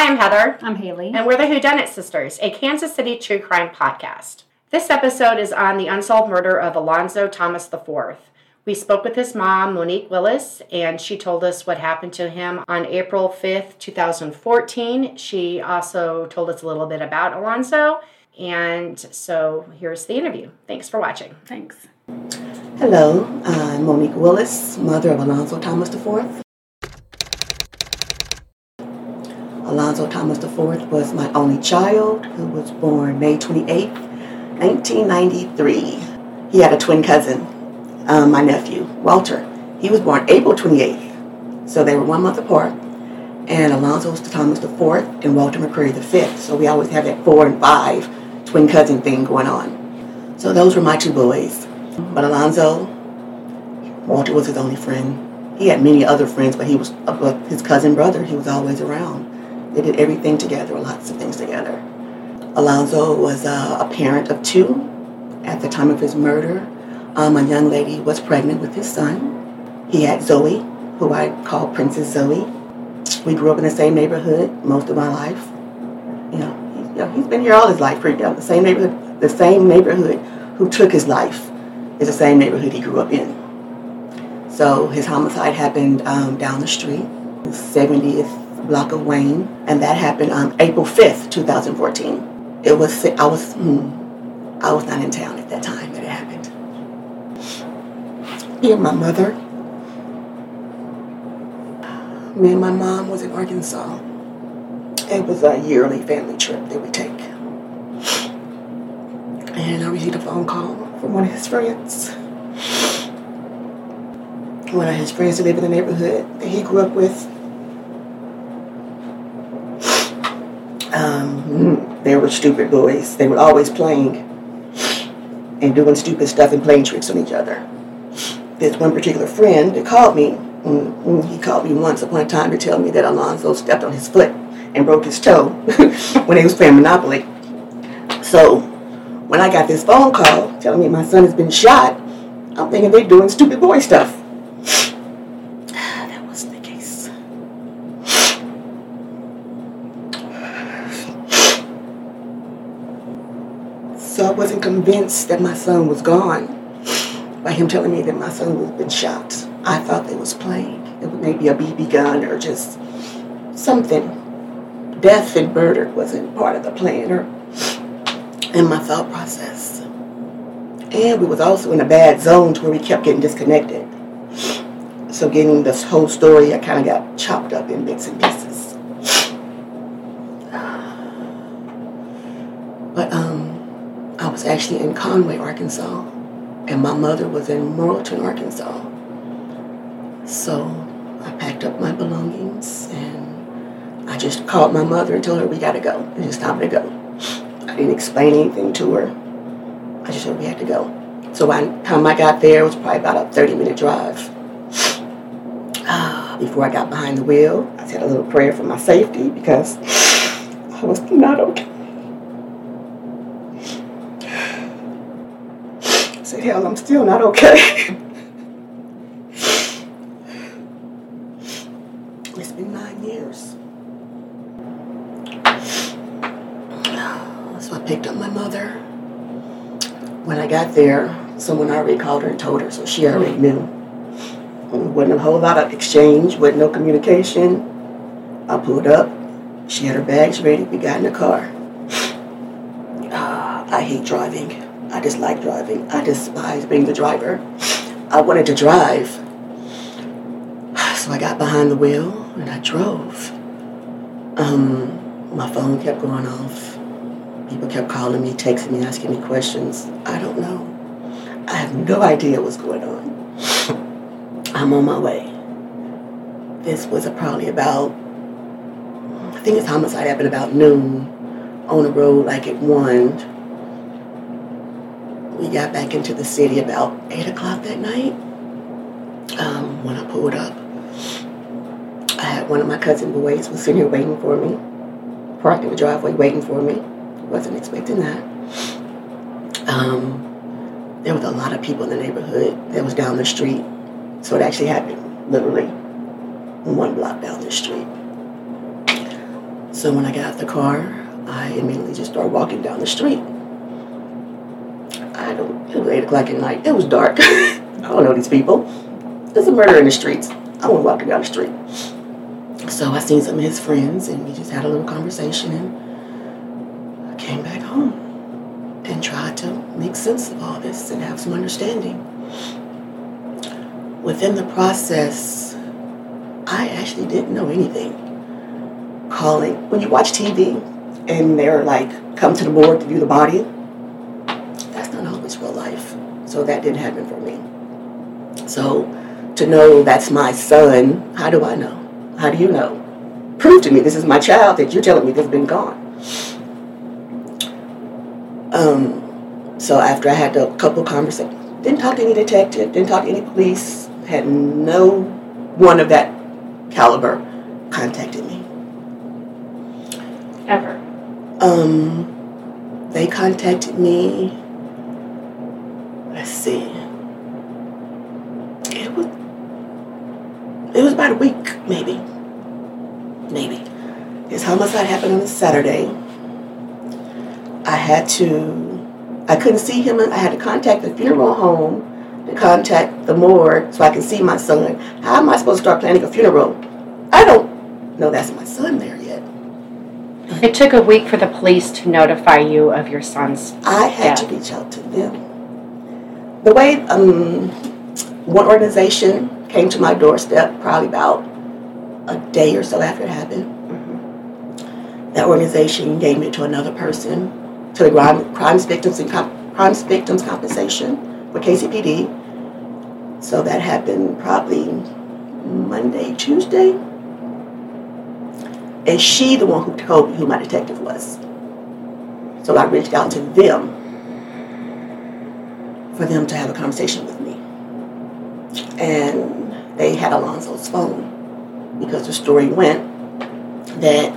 Hi, I'm Heather. I'm Haley. And we're the Whodunit Sisters, a Kansas City true crime podcast. This episode is on the unsolved murder of Alonzo Thomas IV. We spoke with his mom, Monique Willis, and she told us what happened to him on April 5th, 2014. She also told us a little bit about Alonzo. And so here's the interview. Thanks for watching. Thanks. Hello, I'm Monique Willis, mother of Alonzo Thomas IV. Alonzo Thomas IV was my only child who was born May 28, 1993. He had a twin cousin, um, my nephew, Walter. He was born April 28th, so they were one month apart. And Alonzo was Thomas IV and Walter McCreary V. So we always have that four and five twin cousin thing going on. So those were my two boys. But Alonzo, Walter was his only friend. He had many other friends, but he was uh, his cousin brother. He was always around. They did everything together, lots of things together. Alonzo was uh, a parent of two. At the time of his murder, um, a young lady was pregnant with his son. He had Zoe, who I call Princess Zoe. We grew up in the same neighborhood most of my life. You know, you know he's been here all his life, pretty much. The same neighborhood, the same neighborhood who took his life is the same neighborhood he grew up in. So his homicide happened um, down the street, 70th block of Wayne, and that happened on April 5th, 2014. It was, I was, hmm, I was not in town at that time that it happened. Me and my mother, me and my mom was in Arkansas. It was a yearly family trip that we take. And I received a phone call from one of his friends. One of his friends who lived in the neighborhood that he grew up with Um, hmm, they were stupid boys. They were always playing and doing stupid stuff and playing tricks on each other. This one particular friend that called me, mm, mm, he called me once upon a time to tell me that Alonzo stepped on his foot and broke his toe when he was playing Monopoly. So when I got this phone call telling me my son has been shot, I'm thinking they're doing stupid boy stuff. So I wasn't convinced that my son was gone by him telling me that my son was been shot. I thought they was playing. It was maybe a BB gun or just something. Death and murder wasn't part of the plan or in my thought process. And we was also in a bad zone to where we kept getting disconnected. So getting this whole story, I kind of got chopped up in bits and pieces. But um, was actually in Conway, Arkansas, and my mother was in Morrilton, Arkansas. So I packed up my belongings and I just called my mother and told her we gotta go. It's just time to go. I didn't explain anything to her. I just said we had to go. So by the time I got there, it was probably about a 30 minute drive. Before I got behind the wheel, I said a little prayer for my safety because I was not okay. Said, hell, I'm still not okay. it's been nine years. So I picked up my mother. When I got there, someone already called her and told her, so she already knew. Wasn't a whole lot of exchange, wasn't no communication. I pulled up. She had her bags ready. We got in the car. Ah, I hate driving. I dislike driving. I despise being the driver. I wanted to drive. So I got behind the wheel and I drove. Um, my phone kept going off. People kept calling me, texting me, asking me questions. I don't know. I have no idea what's going on. I'm on my way. This was probably about, I think it's homicide happened about noon on the road like at 1 we got back into the city about 8 o'clock that night um, when I pulled up. I had one of my cousin boys was sitting here waiting for me, parked in the driveway waiting for me. Wasn't expecting that. Um, there was a lot of people in the neighborhood that was down the street. So it actually happened literally one block down the street. So when I got out the car, I immediately just started walking down the street. I don't, it was 8 o'clock at night. It was dark. I don't know these people. There's a murder in the streets. I was walking down the street. So I seen some of his friends and we just had a little conversation and I came back home and tried to make sense of all this and have some understanding. Within the process, I actually didn't know anything. Calling, when you watch TV and they're like, come to the board to view the body, that's not always real life. So that didn't happen for me. So to know that's my son, how do I know? How do you know? Prove to me this is my child that you're telling me that's been gone. Um, so after I had a couple conversations, didn't talk to any detective, didn't talk to any police, had no one of that caliber contacted me. Ever. Um, they contacted me. Let's see. It was. It was about a week, maybe. Maybe. His homicide happened on a Saturday. I had to. I couldn't see him. I had to contact the funeral home to contact the morgue so I can see my son. How am I supposed to start planning a funeral? I don't know that's my son there yet. It took a week for the police to notify you of your son's. I had death. to reach out to them. The way um, one organization came to my doorstep, probably about a day or so after it happened. Mm-hmm. That organization gave me to another person, to the crime, crimes victims and comp, crimes victims compensation for KCPD. So that happened probably Monday, Tuesday. And she, the one who told me who my detective was. So I reached out to them for them to have a conversation with me. And they had Alonzo's phone because the story went that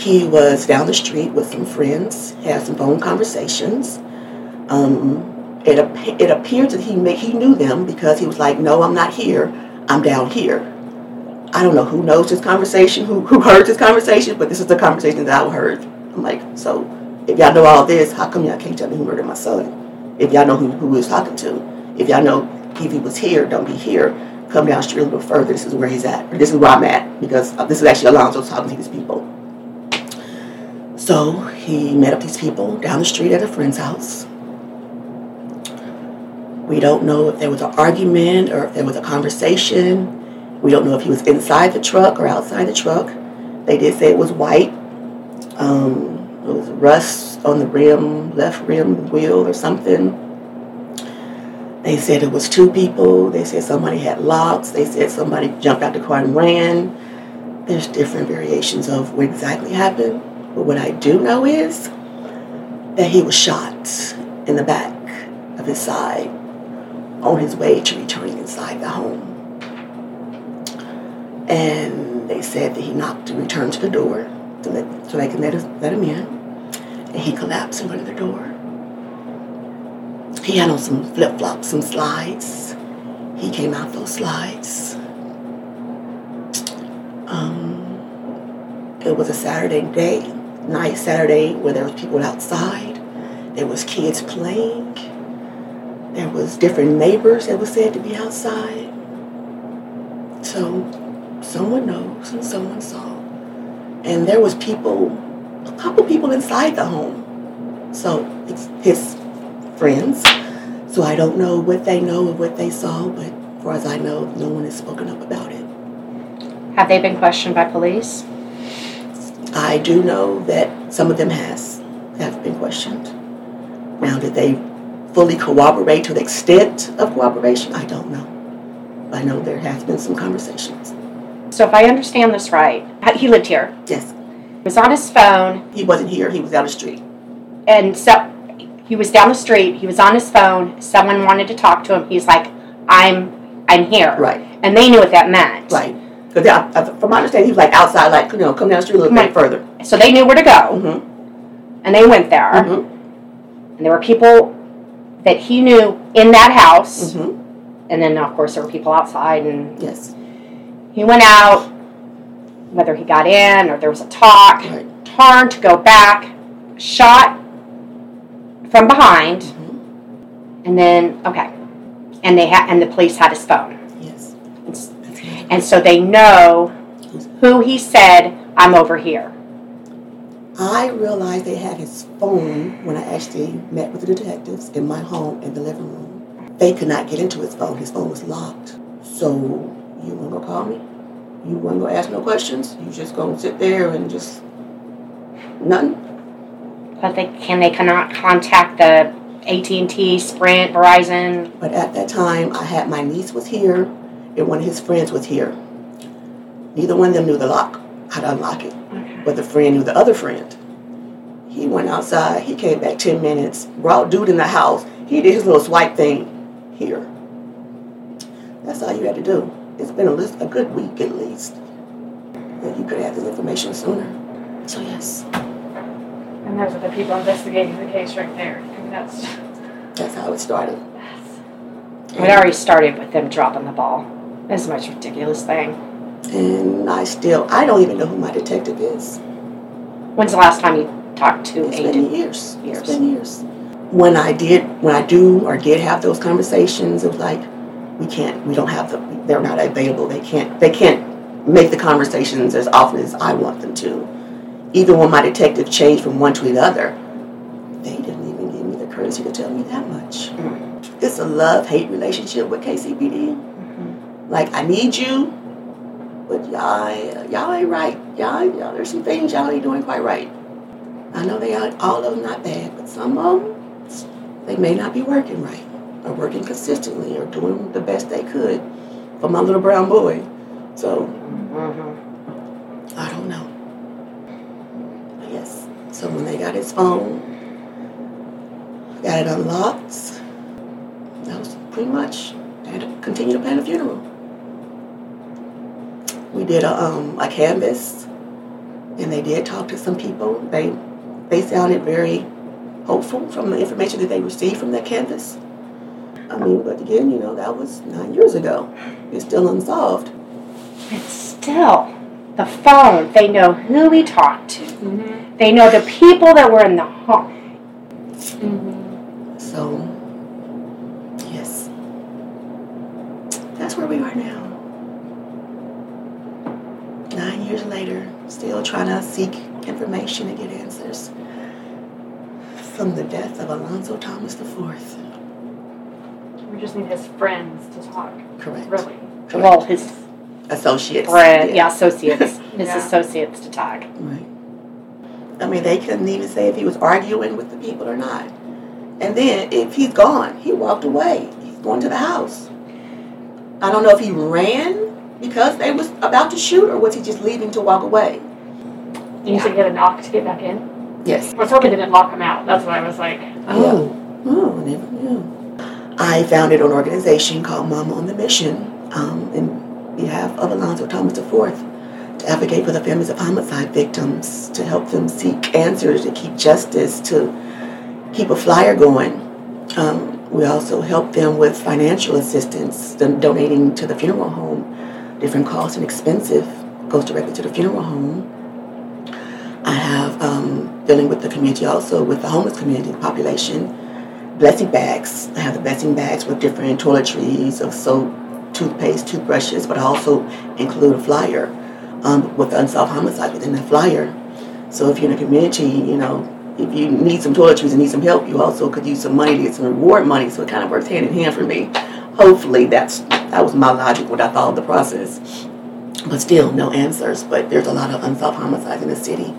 he was down the street with some friends, had some phone conversations. Um, it, it appeared that he ma- he knew them because he was like, "No, I'm not here. I'm down here." I don't know who knows this conversation, who who heard this conversation, but this is the conversation that I heard. I'm like, so if y'all know all this, how come y'all can't tell me who murdered my son? If y'all know who who was talking to, if y'all know if he was here, don't be here. Come down the street a little further. This is where he's at. This is where I'm at because uh, this is actually Alonzo talking to these people. So he met up these people down the street at a friend's house. We don't know if there was an argument or if there was a conversation. We don't know if he was inside the truck or outside the truck. They did say it was white. Um, it was rust on the rim, left rim wheel or something. They said it was two people. They said somebody had locks. They said somebody jumped out the car and ran. There's different variations of what exactly happened. But what I do know is that he was shot in the back of his side on his way to returning inside the home. And they said that he knocked to return to the door let, so they can let, let him in. And he collapsed in front of the door. He had on some flip flops, some slides. He came out those slides. Um, it was a Saturday day, night Saturday, where there was people outside. There was kids playing. There was different neighbors that were said to be outside. So someone knows and someone saw. And there was people, a couple people inside the home. So it's his friends. So I don't know what they know of what they saw, but as far as I know, no one has spoken up about it. Have they been questioned by police? I do know that some of them has have been questioned. Now, did they fully cooperate to the extent of cooperation? I don't know. I know there has been some conversations. So if I understand this right, he lived here. Yes, He was on his phone, he wasn't here. He was down the street. and so he was down the street. He was on his phone. Someone wanted to talk to him. He's like, "I'm, I'm here." Right, And they knew what that meant. right. Because from my understanding, he was like outside, like you know, come down the street a little Right. bit further. So they knew where to go, Mm-hmm. and they went there. Mm-hmm. And there were people that he knew in that house, Mm-hmm. and then of course there were people outside. And Yes. he went out. whether he got in or there was a talk. Right. Turned to go back, shot from behind, and then okay, and they had and the police had his phone, Yes. and, and so they know who he said I'm over here. I realized they had his phone when I actually met with the detectives in my home in the living room. They could not get into his phone. His phone was locked. So you want to call me? You want to ask no questions? You just gonna sit there and just nothing? But they can they cannot contact the AT and T, Sprint, Verizon. But at that time, I had my niece was here, and one of his friends was here. Neither one of them knew the lock, how to unlock it. Okay. But the friend knew the other friend. He went outside. He came back ten minutes. Brought dude in the house. He did his little swipe thing here. That's all you had to do. It's been a, list, a good week at least. And you could have this information sooner. So yes, And those are the people investigating the case right there. I mean, that's that's how it started. Yes. It already started with them dropping the ball. It's the most ridiculous thing. And I still, I don't even know who my detective is. When's the last time you talked to It's a been years. Years. It's been years. When I did, when I do or did have those conversations, it was like, we can't, we don't have the, they're not available. They can't, they can't make the conversations as often as I want them to. Even when my detective changed from one to the other, they didn't even give me the courtesy to tell me that much. It's a love-hate relationship with KCPD. Like, I need you, but y'all, y'all ain't right. Y'all, y'all, there's some things y'all ain't doing quite right. I know they are all of them not bad, but some of them, they may not be working right, or working consistently, or doing the best they could for my little brown boy. So Mhm. I don't know. So when they got his phone, got it unlocked, that was pretty much. They had to continue to plan the funeral. We did a um a canvas, and they did talk to some people. They they sounded very hopeful from the information that they received from that canvas. I mean, but again, you know, that was nine years ago. It's still unsolved. It's still the phone. They know who we talked to. mm-hmm. They know the people that were in the home. Mm-hmm. So, yes. That's where we are now. Nine years later, still trying to seek information and get answers from the death of Alonzo Thomas IV. We just need his friends to talk. Correct. Really. Correct. Well, his Associates. friend, yeah, associates, his Yeah. associates to talk. Right. I mean, they couldn't even say if he was arguing with the people or not. And then, if he's gone, he walked away. He's going to the house. I don't know if he ran because they was about to shoot, or was he just leaving to walk away? You to get a knock to get back in. Yes. I was hoping they didn't lock him out. That's what I was like. Oh. Oh, I never knew. I founded an organization called Mama on the Mission um, in behalf of Alonzo Thomas IV to advocate for the families of homicide victims, to help them seek answers, to keep justice, to keep a flyer going. Um, we also help them with financial assistance, donating to the funeral home. Different costs and expenses goes directly to the funeral home. I have um, dealing with the community also with the homeless community population. Blessing bags. I have the blessing bags with different toiletries of soap, toothpaste, toothbrushes, but I also include a flyer um, with unsolved homicide within the flyer. So if you're in a community, you know, if you need some toiletries and need some help, you also could use some money to get some reward money. So it kind of works hand in hand for me. Hopefully, that's that was my logic when I followed the process. But still, no answers. But there's a lot of unsolved homicides in the city.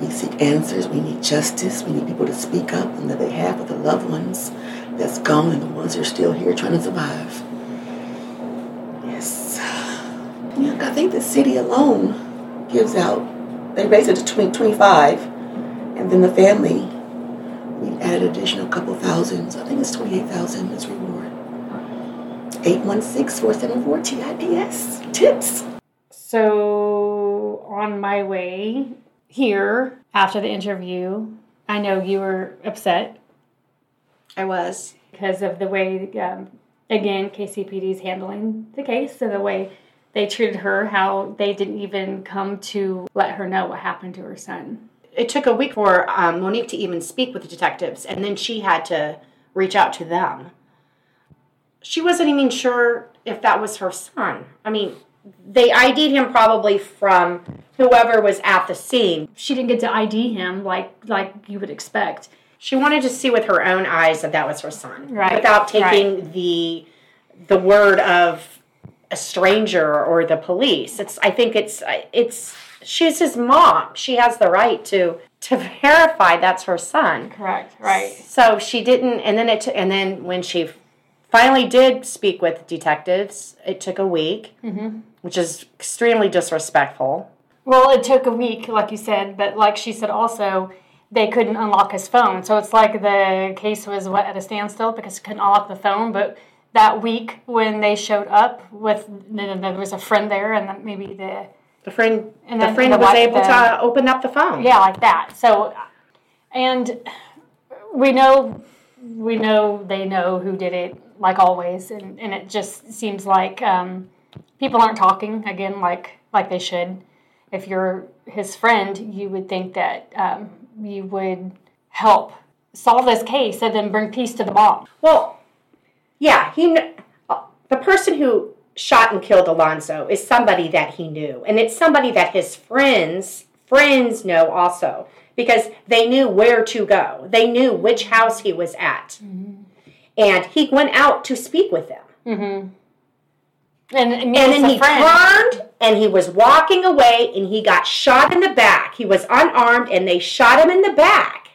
We seek answers. We need justice. We need people to speak up on the behalf of the loved ones that's gone and the ones that are still here trying to survive. Yes. Yeah, I think the city alone gives out, they raise it to 20, 25, and then the family, we added additional couple thousand, so I think it's 28,000 as reward. 816-474-TIPS. Tips. So on my way here after the interview, I know you were upset I was. because of the way, um, again, KCPD is handling the case, so the way they treated her, how they didn't even come to let her know what happened to her son. It took a week for um, Monique to even speak with the detectives, and then she had to reach out to them. She wasn't even sure if that was her son. I mean, they ID'd him probably from whoever was at the scene. She didn't get to ID him like like you would expect. She wanted to see with her own eyes that that was her son, Right, Without taking the the word of a stranger or the police. It's I think it's it's she's his mom. She has the right to to verify that's her son. Correct. Right. So she didn't, and then it took, and then when she finally did speak with detectives, it took a week, Mm-hmm. which is extremely disrespectful. Well, it took a week, like you said, but like she said, also they couldn't unlock his phone. So it's like the case was what at a standstill because he couldn't unlock the phone. But that week when they showed up with, there was a friend there, and then maybe the The friend, And the friend the was able the- to open up the phone. yeah, like that. So, and we know, we know they know who did it, like always, and, and it just seems like um, people aren't talking again, like like they should. If you're his friend, you would think that um, you would help solve this case and then bring peace to the mom. Well, yeah, he kn- the person who shot and killed Alonzo is somebody that he knew, and it's somebody that his friends friends know also because they knew where to go. They knew which house he was at, and he went out to speak with them. Mm-hmm. And, and, And then he turned and he was walking away, and he got shot in the back. He was unarmed, and they shot him in the back.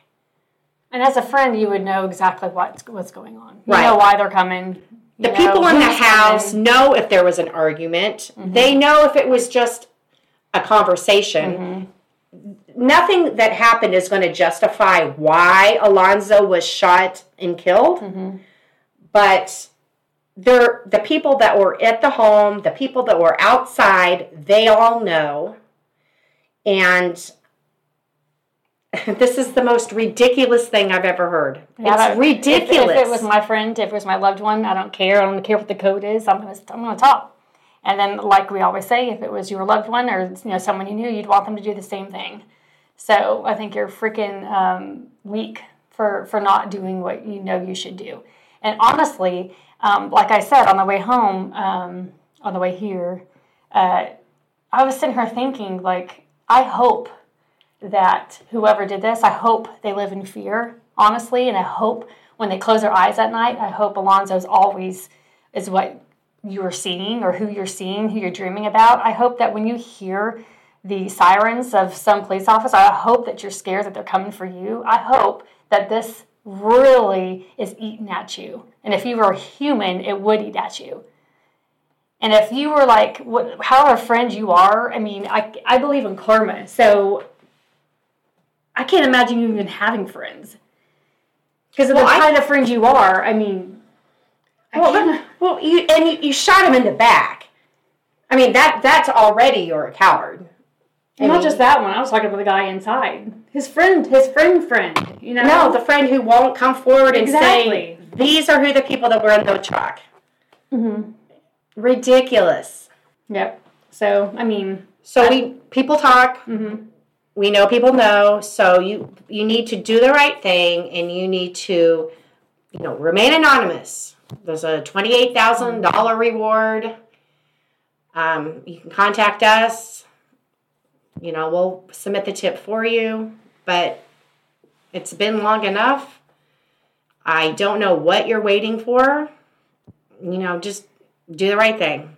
And as a friend, you would know exactly what's what's going on. You Right. know why they're coming. The people in the house coming. know if there was an argument. Mm-hmm. They know if it was just a conversation. Mm-hmm. Nothing that happened is going to justify why Alonzo was shot and killed. Mm-hmm. But there, the people that were at the home, the people that were outside, they all know. And this is the most ridiculous thing I've ever heard. Yeah, it's that- if- ridiculous. If, it was my friend, if it was my loved one, I don't care. I don't care what the code is. I'm gonna I'm gonna talk. And then, like we always say, if it was your loved one or you know someone you knew, you'd want them to do the same thing. So I think you're freaking um, weak for for not doing what you know you should do. And honestly, um, like I said on the way home, um, on the way here, uh, I was sitting here thinking, like, I hope that whoever did this, I hope they live in fear, honestly, and I hope when they close their eyes at night, I hope Alonzo's always is what you're seeing or who you're seeing, who you're dreaming about. I hope that when you hear the sirens of some police officer, I hope that you're scared that they're coming for you. I hope that this really is eating at you. And if you were human, it would eat at you. And if you were like, what, however friend you are, I mean, I, I believe in karma. So I can't imagine you even having friends. Because of Well, the I- kind of friend you are, I mean, I Well, then- well, you and you, you shot him in the back. I mean that that's already you're a coward. I not mean- just that one. I was talking about the guy inside. His friend, his friend, friend. You know. No, the friend who won't come forward and say these are who the people that were in the truck. Mm-hmm. Ridiculous. Yep. So I mean. So we people talk. hmm We know people know. So you you need to do the right thing, and you need to, you know, remain anonymous. There's a twenty eight thousand dollar reward. Um, you can contact us. You know, we'll submit the tip for you, but it's been long enough. I don't know what you're waiting for. You know, just do the right thing.